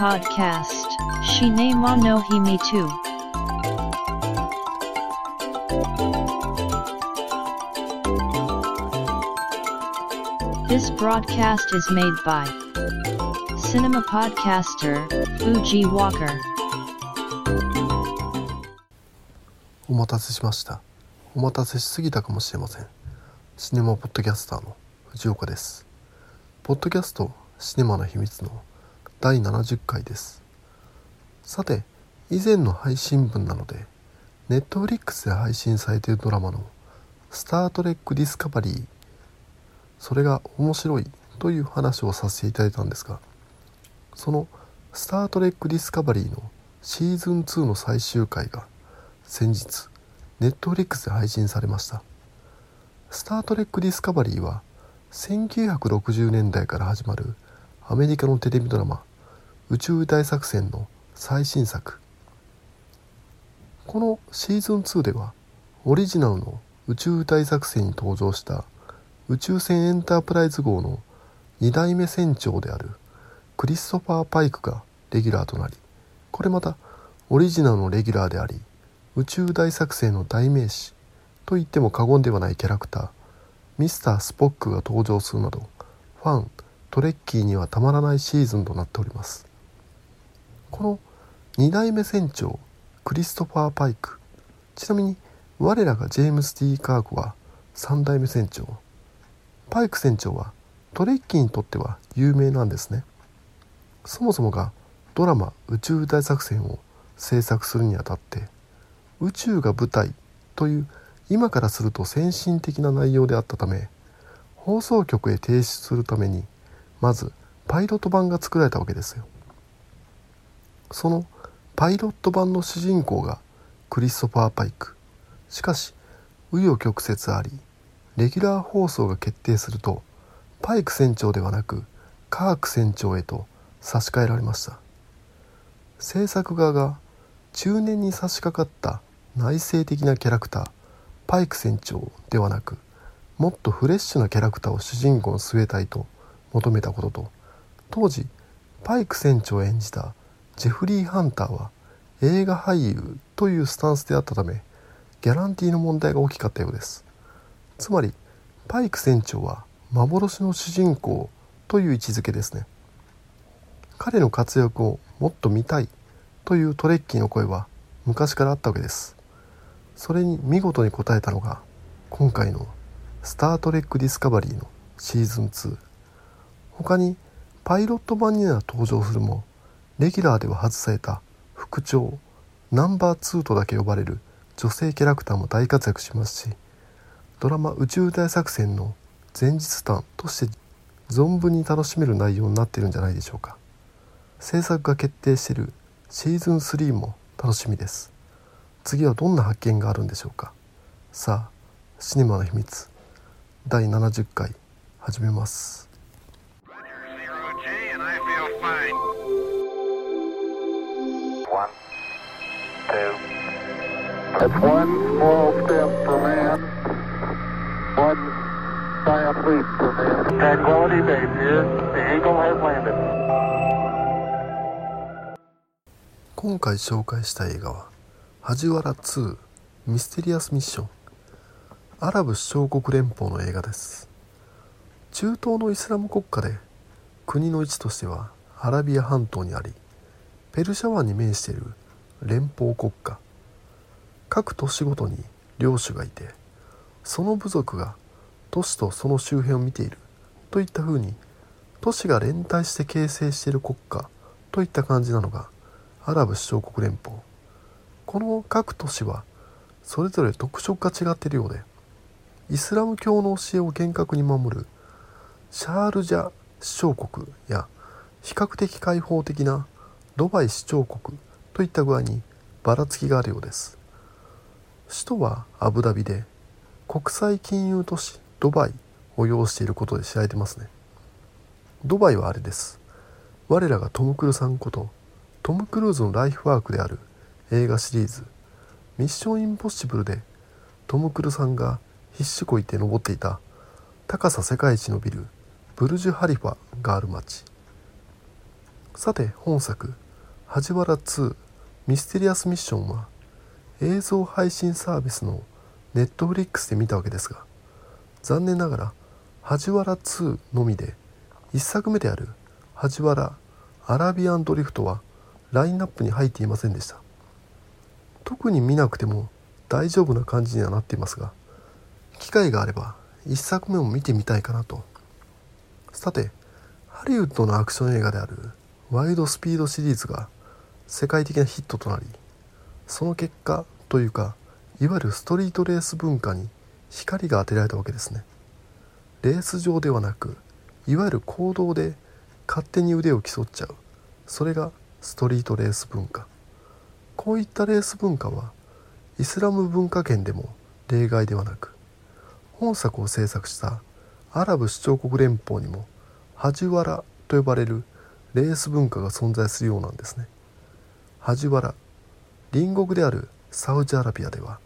Podcast Shinei wa no Hime too. This broadcast is made by Cinema Podcaster Fuji Walker. お待たせしましたお待たせしすぎたかもしれませんシネマポッドキャスターの藤岡ですポッドキャストシネマの秘密の第70回です。さて以前の配信分なのでネットフリックスで配信されているドラマの「スター・トレック・ディスカバリー」それが面白いという話をさせていただいたんですがその「スター・トレック・ディスカバリー」のシーズン2の最終回が先日ネットフリックスで配信されました「スター・トレック・ディスカバリー」は1960年代から始まるアメリカのテレビドラマ「宇宙大作戦」の最新作。このシーズン2ではオリジナルの宇宙大作戦に登場した宇宙船エンタープライズ号の2代目船長であるクリストファー・パイクがレギュラーとなりこれまたオリジナルのレギュラーであり宇宙大作戦の代名詞と言っても過言ではないキャラクターミスター・スポックが登場するなどファントレッキーにはたまらないシーズンとなっております。この2代目船長クリストファー・パイク。ちなみに我らがジェームス・ティー・カークは3代目船長。パイク船長はトレッキーにとっては有名なんですね。そもそもがドラマ「宇宙大作戦」を制作するにあたって宇宙が舞台という今からすると先進的な内容であったため放送局へ提出するためにまずパイロット版が作られたわけですよ。そのパイロット版の主人公がクリストファー・パイク。しかし紆余曲折ありレギュラー放送が決定するとパイク船長ではなくカーク船長へと差し替えられました。制作側が中年に差し掛かった内省的なキャラクターパイク船長ではなくもっとフレッシュなキャラクターを主人公に据えたいと求めたことと当時パイク船長を演じたジェフリー・ハンターは映画俳優というスタンスであったためギャランティーの問題が大きかったようです。つまりパイク船長は幻の主人公という位置づけですね。彼の活躍をもっと見たいというトレッキーの声は昔からあったわけです。それに見事に応えたのが今回の「スター・トレック・ディスカバリー」のシーズン2他にパイロット版には登場するもレギュラーでは外された副長ナンバー2とだけ呼ばれる女性キャラクターも大活躍しますしドラマ「宇宙大作戦」の前日談として存分に楽しめる内容になっているんじゃないでしょうか。制作が決定しているシーズン3も楽しみです。次はどんな発見があるんでしょうか。さあシネマの秘密第70回始めます。今回紹介した映画は「ハジワラ2ミステリアス・ミッション」アラブ首長国連邦の映画です。中東のイスラム国家で国の位置としてはアラビア半島にありペルシャ湾に面している連邦国家。各都市ごとに領主がいてその部族が都市とその周辺を見ているといったふうに都市が連帯して形成している国家といった感じなのがアラブ首長国連邦。この各都市はそれぞれ特色が違っているようでイスラム教の教えを厳格に守るシャールジャ首長国や比較的開放的なドバイ首長国といった具合にばらつきがあるようです。首都はアブダビで国際金融都市ドバイを要していることで知られてますね。ドバイはあれです。我らがトム・クルーさんことトム・クルーズのライフワークである映画シリーズ「ミッション・インポッシブル」でトム・クルーさんが必死こいて登っていた高さ世界一のビルブルジュ・ハリファがある町さて本作「梶原2ミステリアスミッション」は映像配信サービスのネットフリックスで見たわけですが残念ながら「梶原2」のみで1作目である「梶原アラビアンドリフト」はラインナップに入っていませんでした。特に見なくても大丈夫な感じにはなっていますが機会があれば1作目も見てみたいかなと。さてハリウッドのアクション映画であるワイドスピードシリーズが世界的なヒットとなりその結果というかいわゆるストリートレース文化に光が当てられたわけですね。レース上ではなくいわゆる行動で勝手に腕を競っちゃう。それがストリートレース文化。こういったレース文化はイスラム文化圏でも例外ではなく本作を制作したアラブ首長国連邦にもハジワラと呼ばれるレース文化が存在するようなんですね。ハジワラ隣国であるサウジアラビアでは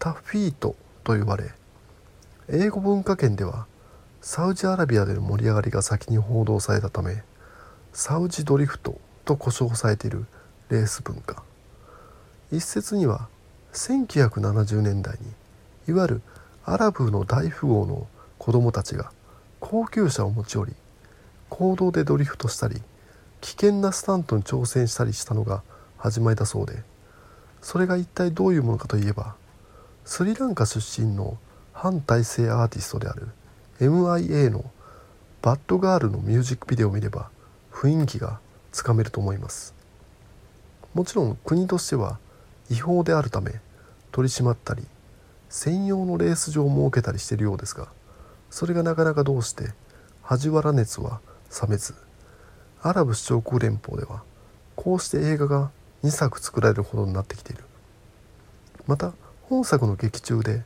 タフィートと呼ばれ英語文化圏ではサウジアラビアでの盛り上がりが先に報道されたためサウジドリフトと呼称されているレース文化。一説には1970年代にいわゆるアラブの大富豪の子供たちが高級車を持ち寄り公道でドリフトしたり危険なスタントに挑戦したりしたのが始まりだそうで。それが一体どういうものかといえばスリランカ出身の反体制アーティストである MIA の「バッドガール」のミュージックビデオを見れば雰囲気がつかめると思います。もちろん国としては違法であるため取り締まったり専用のレース場を設けたりしているようですがそれがなかなかどうして恥原熱は冷めずアラブ首長国連邦ではこうして映画が2作作られるほどになってきている。また本作の劇中で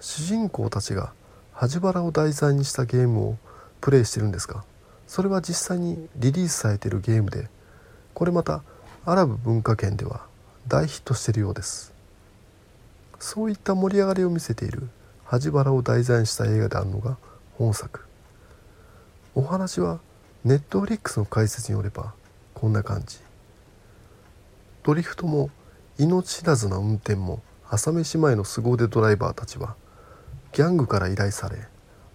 主人公たちが恥原を題材にしたゲームをプレイしてるんですがそれは実際にリリースされているゲームでこれまたアラブ文化圏では大ヒットしているようです。そういった盛り上がりを見せている恥原を題材にした映画であるのが本作。お話はネットフリックスの解説によればこんな感じ。ドリフトも命知らずな運転も。朝飯前の凄腕ドライバーたちはギャングから依頼され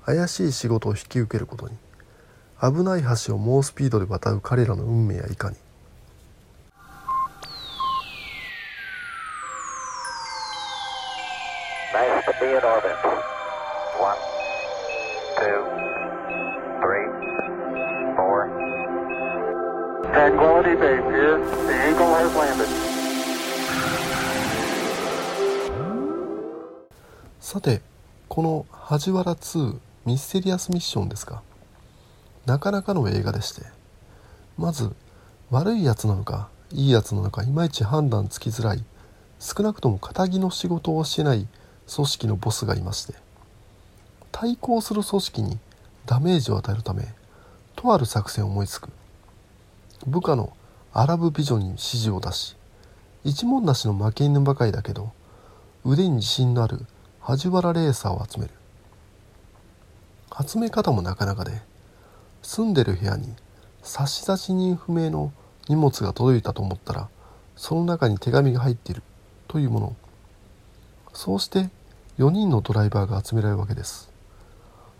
怪しい仕事を引き受けることに。危ない橋を猛スピードで渡る彼らの運命やいかに。Nice さてこの「梶原2ミステリアスミッション」ですがなかなかの映画でして。まず悪いやつなのかいいやつなのかいまいち判断つきづらい少なくとも堅気の仕事をしてない組織のボスがいまして。対抗する組織にダメージを与えるためとある作戦を思いつく。部下のアラブビジョンに指示を出し一文なしの負け犬ばかりだけど腕に自信のある梶原レーサーを集める。集め方もなかなかで住んでる部屋に差出人不明の荷物が届いたと思ったらその中に手紙が入っているというもの。そうして4人のドライバーが集められるわけです。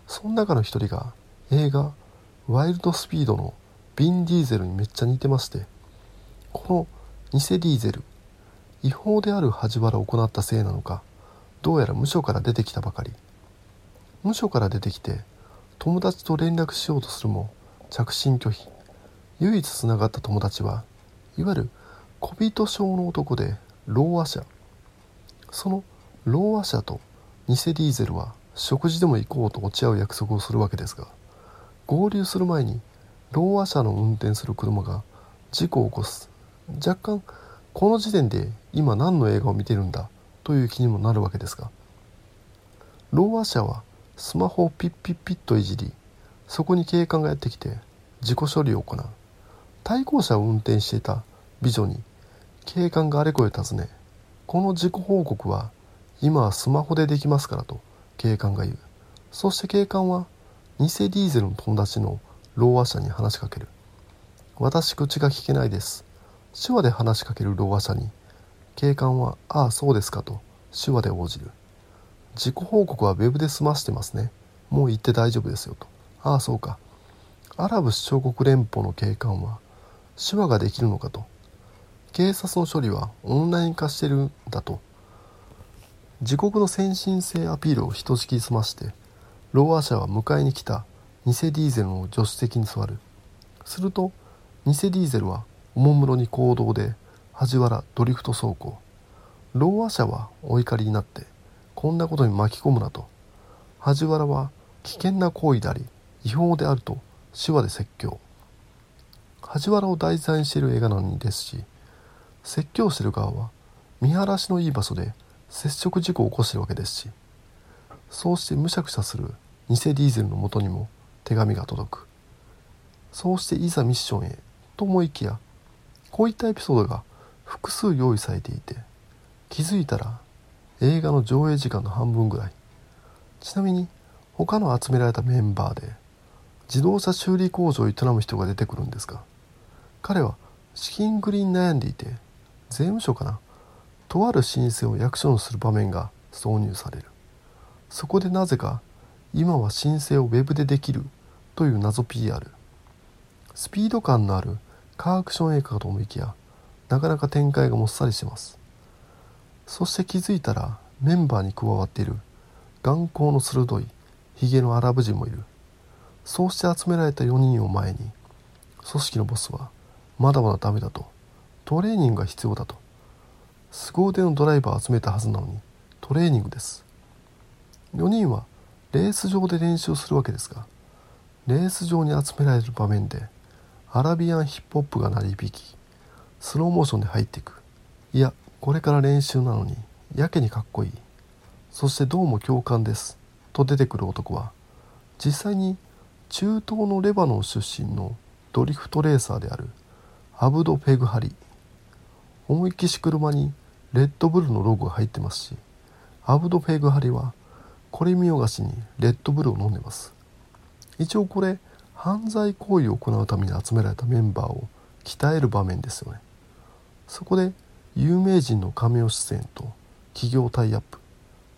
その中の一人が映画「ワイルドスピード」のビン・ディーゼルにめっちゃ似てましてこの偽ディーゼル違法である恥原を行ったせいなのかどうやら無所から出てきたばかり。無所から出てきて友達と連絡しようとするも着信拒否。唯一つながった友達はいわゆる小人症の男でローア社そのローア社と偽ディーゼルは食事でも行こうと落ち合う約束をするわけですが合流する前にローア社の運転する車が事故を起こす。若干この時点で今何の映画を見てるんだという気にもなるわけですがローア社はスマホをピッピッピッといじりそこに警官がやってきて事故処理を行う。対向車を運転していた美女に警官があれこれ尋ねこの事故報告は今はスマホでできますからと警官が言う。そして警官は偽ディーゼルの友達のローア社に話しかける。私口が聞けないです。手話で話しかけるろう者に警官は「ああそうですか」と手話で応じる。自己報告はウェブで済ましてますね。もう行って大丈夫ですよと。ああそうか。アラブ首長国連邦の警官は手話ができるのかと。警察の処理はオンライン化してるんだと。自国の先進性アピールをひとしきり済ましてローア社は迎えに来た偽ディーゼルの助手席に座る。すると偽ディーゼルはおもむろに行動で恥原ドリフト走行。ローア社はお怒りになってこんなことに巻き込むなと。恥原は危険な行為であり違法であると手話で説教。恥原を題材にしている映画なのにですし説教してる側は見晴らしのいい場所で接触事故を起こしてるわけですしそうしてむしゃくしゃする偽ディーゼルのもとにも手紙が届く。そうしていざミッションへと思いきやこういったエピソードが複数用意されていて気づいたら映画の上映時間の半分ぐらい。ちなみに他の集められたメンバーで自動車修理工場を営む人が出てくるんですが彼は資金繰りに悩んでいて税務署かなとある申請を役所にする場面が挿入される。そこでなぜか今は申請をウェブでできるという謎 PR スピード感のあるカークション映画かと思いきやなかなか展開がもっさりします。そして気づいたらメンバーに加わっている眼光の鋭いヒゲのアラブ人もいる。そうして集められた4人を前に組織のボスはまだまだダメだとトレーニングが必要だと凄腕のドライバーを集めたはずなのにトレーニングです。4人はレース場で練習するわけですがレース場に集められる場面でアラビアンヒップホップが鳴り響きスローモーションで入っていく。いやこれから練習なのにやけにかっこいい。そしてどうも共感です。と出てくる男は実際に中東のレバノン出身のドリフトレーサーであるアブド・ペグハリ。思いっきし車にレッドブルのロゴが入ってますしアブド・ペグハリはこれ見よがしにレッドブルを飲んでます。一応これ犯罪行為を行うために集められたメンバーを鍛える場面ですよね。そこで有名人のカメオ出演と企業タイアップ。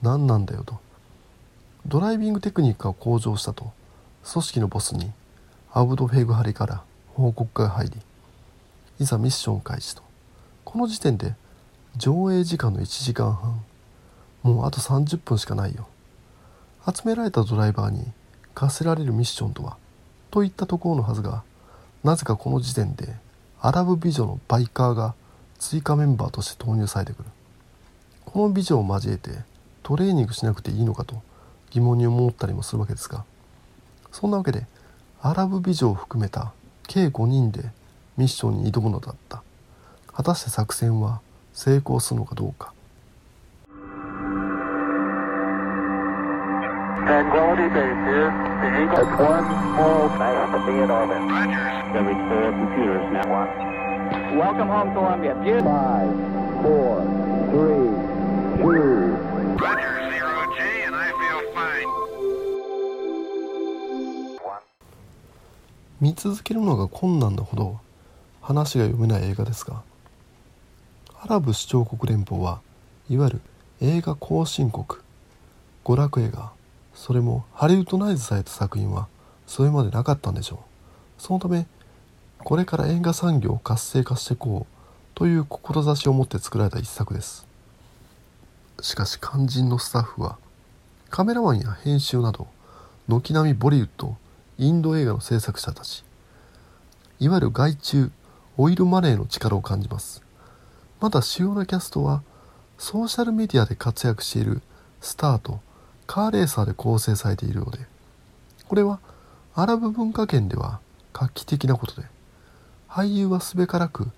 何なんだよと。ドライビングテクニックが向上したと。組織のボスにアブド・フェグハリから報告が入りいざミッション開始と。この時点で上映時間の1時間半。もうあと30分しかないよ。集められたドライバーに課せられるミッションとはといったところのはずがなぜかこの時点でアラブ美女のバイカーが追加メンバーとして投入されてくる。この美女を交えてトレーニングしなくていいのかと疑問に思ったりもするわけですがそんなわけでアラブ美女を含めた計5人でミッションに挑むのだった。果たして作戦は成功するのかどうか Welcome home, to my beautiful fine. 見続けるのが困難なほど話が読めない映画ですがアラブ首長国連邦はいわゆる映画後進国。娯楽映画。それもハリウッドナイズされた作品はそれまでなかったんでしょう。そのためこれから映画産業を活性化していこうという志を持って作られた一作です。しかし肝心のスタッフはカメラマンや編集など軒並みボリウッドインド映画の制作者たち。いわゆる外注オイルマネーの力を感じます。まだ主要なキャストはソーシャルメディアで活躍しているスターとカーレーサーで構成されているようでこれはアラブ文化圏では画期的なことで俳優はすべからく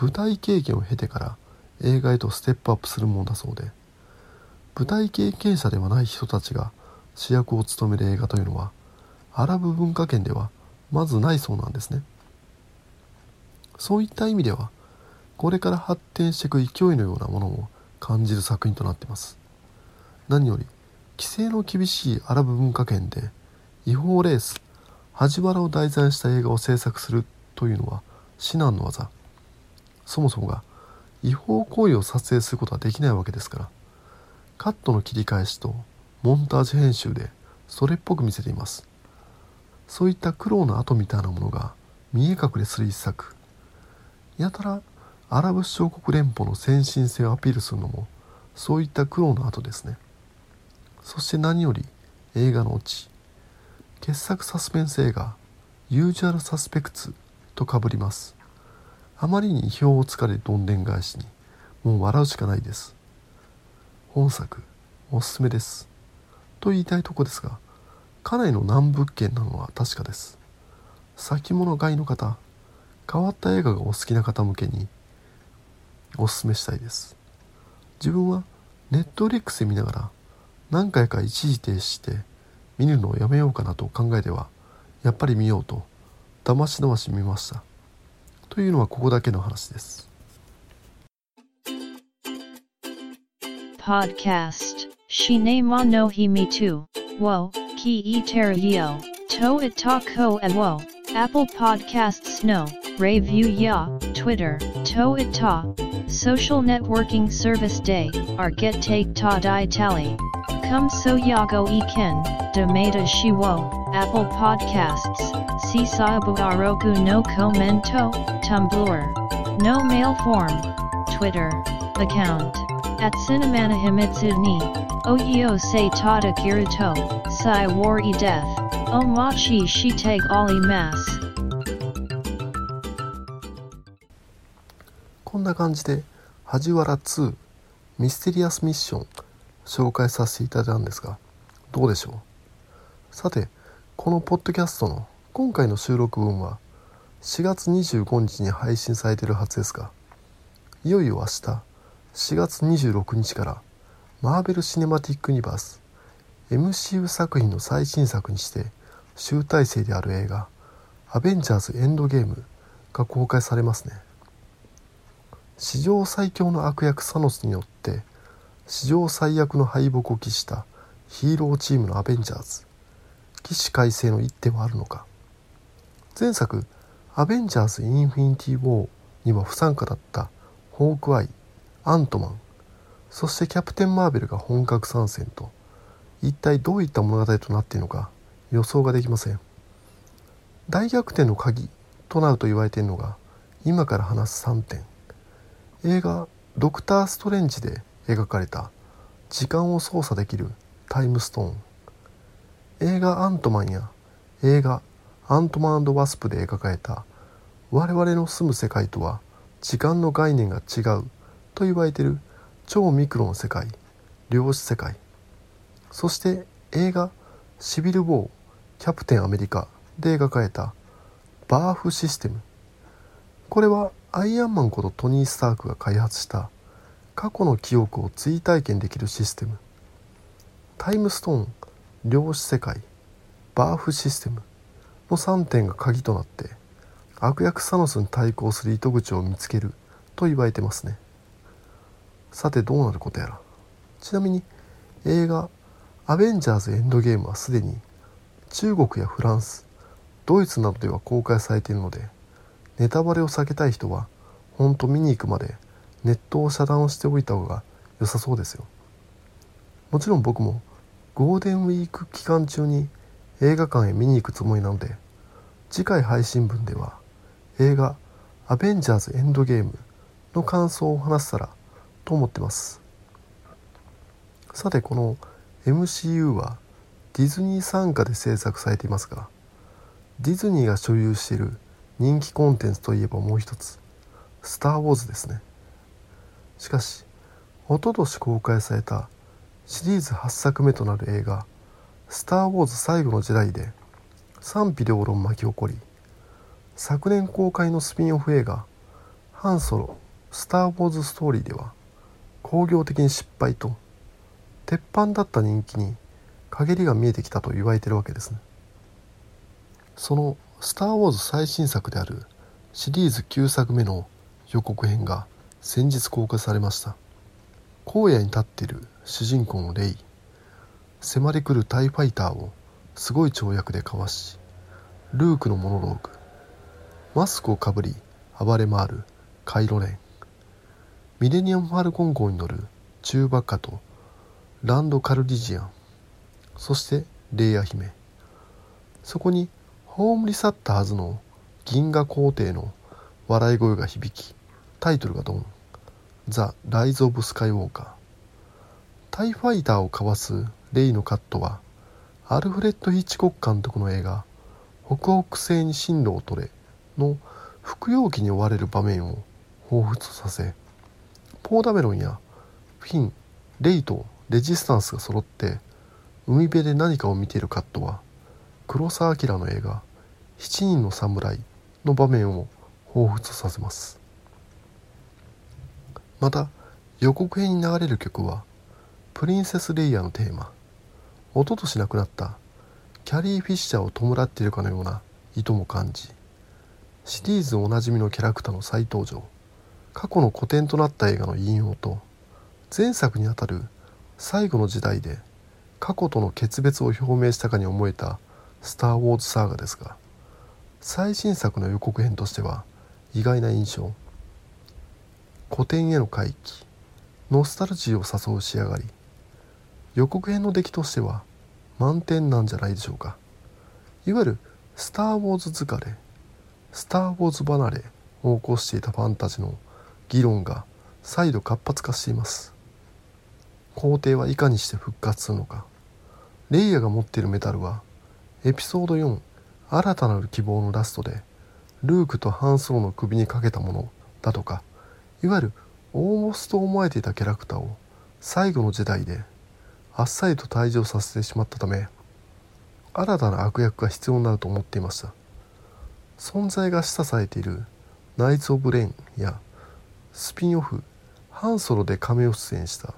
舞台経験を経てから映画へとステップアップするものだそうで舞台経験者ではない人たちが主役を務める映画というのはアラブ文化圏ではまずないそうなんですね。そういった意味ではこれから発展していく勢いのようなものを感じる作品となっています。何より規制の厳しいアラブ文化圏で違法レース恥原を題材した映画を制作するというのは至難の技そもそもが違法行為を撮影することはできないわけですからカットの切り返しとモンタージュ編集でそれっぽく見せています。そういった苦労の跡みたいなものが見え隠れする一作。やたらアラブ首長国連邦の先進性をアピールするのもそういった苦労の後ですね。そして何より映画のオチ。傑作サスペンス映画「ユージュアル・サスペクツ」とかぶります。あまりに意表をつかれどんでん返しにもう笑うしかないです。本作おすすめです。と言いたいとこですが家内の難物件なのは確かです。先物買いの方変わった映画がお好きな方向けにおすすめしたいです。自分はネットフリックスで見ながら何回か一時停止して見るのをやめようかなと考えてはやっぱり見ようとだましだまし見ました。というのはここだけの話です。Podcast. シネマノヒミトゥウォーキイテルヨトイタコエウォーアップルポッドキャストスノーレビューヤートゥイッタートイタソーシャルネットワーキングサービスデイアーゲッテイタダイタリカムソヤゴイケンデメダシウォーアップルポッドキャストス Si saabu arogu no commento. Tumblr. No mail form. Twitter. Account. At Cinemana Himitsu ni. Oyo se tada kiruto. Sai war e death. Omachi shite ali mas. こんな感じで梶原2ミステリアスミッション紹介させていただいたんですがどうでしょうさてこのポッドキャストの今回の収録分は4月25日に配信されているはずですがいよいよ明日4月26日からマーベル・シネマティック・ユニバース MCU 作品の最新作にして集大成である映画「アベンジャーズ・エンドゲーム」が公開されますね。史上最強の悪役サノスによって史上最悪の敗北を喫したヒーローチームのアベンジャーズ起死回生の一手はあるのか前作「アベンジャーズ・インフィニティ・ウォー」には不参加だったホークアイアントマンそしてキャプテン・マーベルが本格参戦と一体どういった物語となっているのか予想ができません。大逆転の鍵となると言われているのが今から話す3点。映画「ドクター・ストレンジ」で描かれた時間を操作できるタイムストーン。映画「アントマン」や映画「アントマンワスプ」で描かれた我々の住む世界とは時間の概念が違うと言われている超ミクロの世界量子世界。そして映画「シビル・ウォーキャプテンアメリカ」で描かれたバーフシステム。これはアイアンマンことトニー・スタークが開発した過去の記憶を追体験できるシステム。タイムストーン量子世界バーフシステム。の3点が鍵となって悪役サノスに対抗する糸口を見つけると言われてますね。さてどうなることやら。ちなみに映画「アベンジャーズ・エンドゲーム」はすでに中国やフランスドイツなどでは公開されているのでネタバレを避けたい人はほんと見に行くまでネットを遮断しておいた方が良さそうですよ。もちろん僕もゴールデンウィーク期間中に映画館へ見に行くつもりなので次回配信分では映画「アベンジャーズ・エンドゲーム」の感想を話せたらと思ってます。さてこの MCU はディズニー傘下で制作されていますがディズニーが所有している人気コンテンツといえばもう一つ「スター・ウォーズ」ですね。しかしおととし公開されたシリーズ8作目となる映画「スター・ウォーズ最後の時代」で賛否両論巻き起こり昨年公開のスピンオフ映画「ハンソロスター・ウォーズ・ストーリー」では工業的に失敗と鉄板だった人気に陰りが見えてきたと言われてるわけですね。その「スター・ウォーズ」最新作であるシリーズ9作目の予告編が先日公開されました。荒野に立っている主人公のレイ。迫り来るタイファイターをすごい跳躍でかわしルークのモノローグ。マスクをかぶり暴れ回るカイロレン。ミレニアム・ファルコン号に乗るチューバッカとランド・カルディジアン。そしてレイヤ姫。そこに葬り去ったはずの銀河皇帝の笑い声が響きタイトルがドン「ザ・ライズ・オブ・スカイウォーカー」タイファイターをかわすレイのカットはアルフレッド・ヒッチコック監督の映画「北北西に進路を取れ」の服用機に追われる場面を彷彿とさせポーダメロンやフィンレイとレジスタンスが揃って海辺で何かを見ているカットは黒澤明の映画「七人の侍」の場面を彷彿とさせます。また予告編に流れる曲はプリンセス・レイヤーのテーマ一昨年亡くなった。キャリー・フィッシャーを弔っているかのような意図も感じ。シリーズおなじみのキャラクターの再登場。過去の古典となった映画の引用と前作にあたる最後の時代で過去との決別を表明したかに思えた「スター・ウォーズ・サーガ」ですが最新作の予告編としては意外な印象。古典への回帰。ノスタルジーを誘う仕上がり。予告編の出来としては満点なんじゃないでしょうか。いわゆる「スター・ウォーズ疲れ」「スター・ウォーズ離れ」を起こしていたファンたちの議論が再度活発化しています。皇帝はいかにして復活するのか。レイヤが持っているメタルはエピソード4新たなる希望のラストでルークとハンソロの首にかけたものだとか。いわゆる大ボスと思えていたキャラクターを最後の時代であっさりと退場させてしまったため新たな悪役が必要になると思っていました。存在が示唆されているナイツ・オブ・レンやスピンオフハンソロでカメオ出演した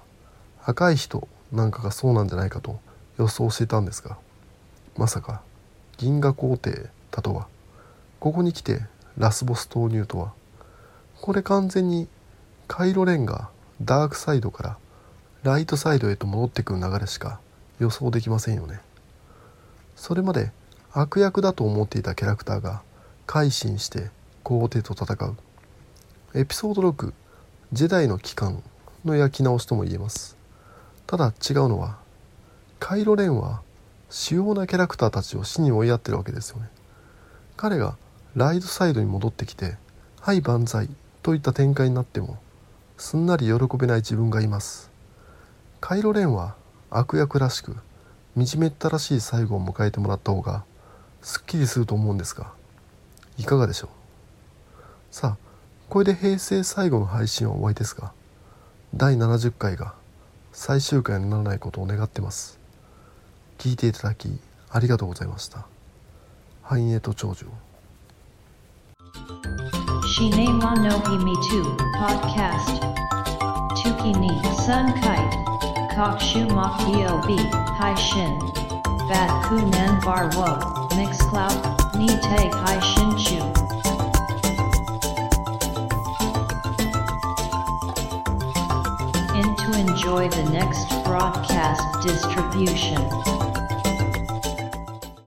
赤い人なんかがそうなんじゃないかと予想していたんですがまさか銀河皇帝だとは。ここに来てラスボス投入とは。これ完全にカイロレンがダークサイドからライトサイドへと戻ってくる流れしか予想できませんよね。それまで悪役だと思っていたキャラクターが改心して皇帝と戦う。エピソード6「ジェダイの帰還」の焼き直しとも言えます。ただ違うのはカイロレンは主要なキャラクターたちを死に追いやってるわけですよね。彼がライドサイドに戻ってきて「はい万歳」といった展開になってもすんなり喜べない自分がいます。カイロレンは悪役らしく惨めったらしい最後を迎えてもらった方がすっきりすると思うんですがいかがでしょう？さあこれで平成最後の配信は終わりですが第70回が最終回にならないことを願ってます。聞いていただきありがとうございました。繁栄と長寿 Shine wa no himi tu podcast. Tuki ni sun kite. B hai shin. Bat bar wo. Ni shin chu. To enjoy the next broadcast distribution.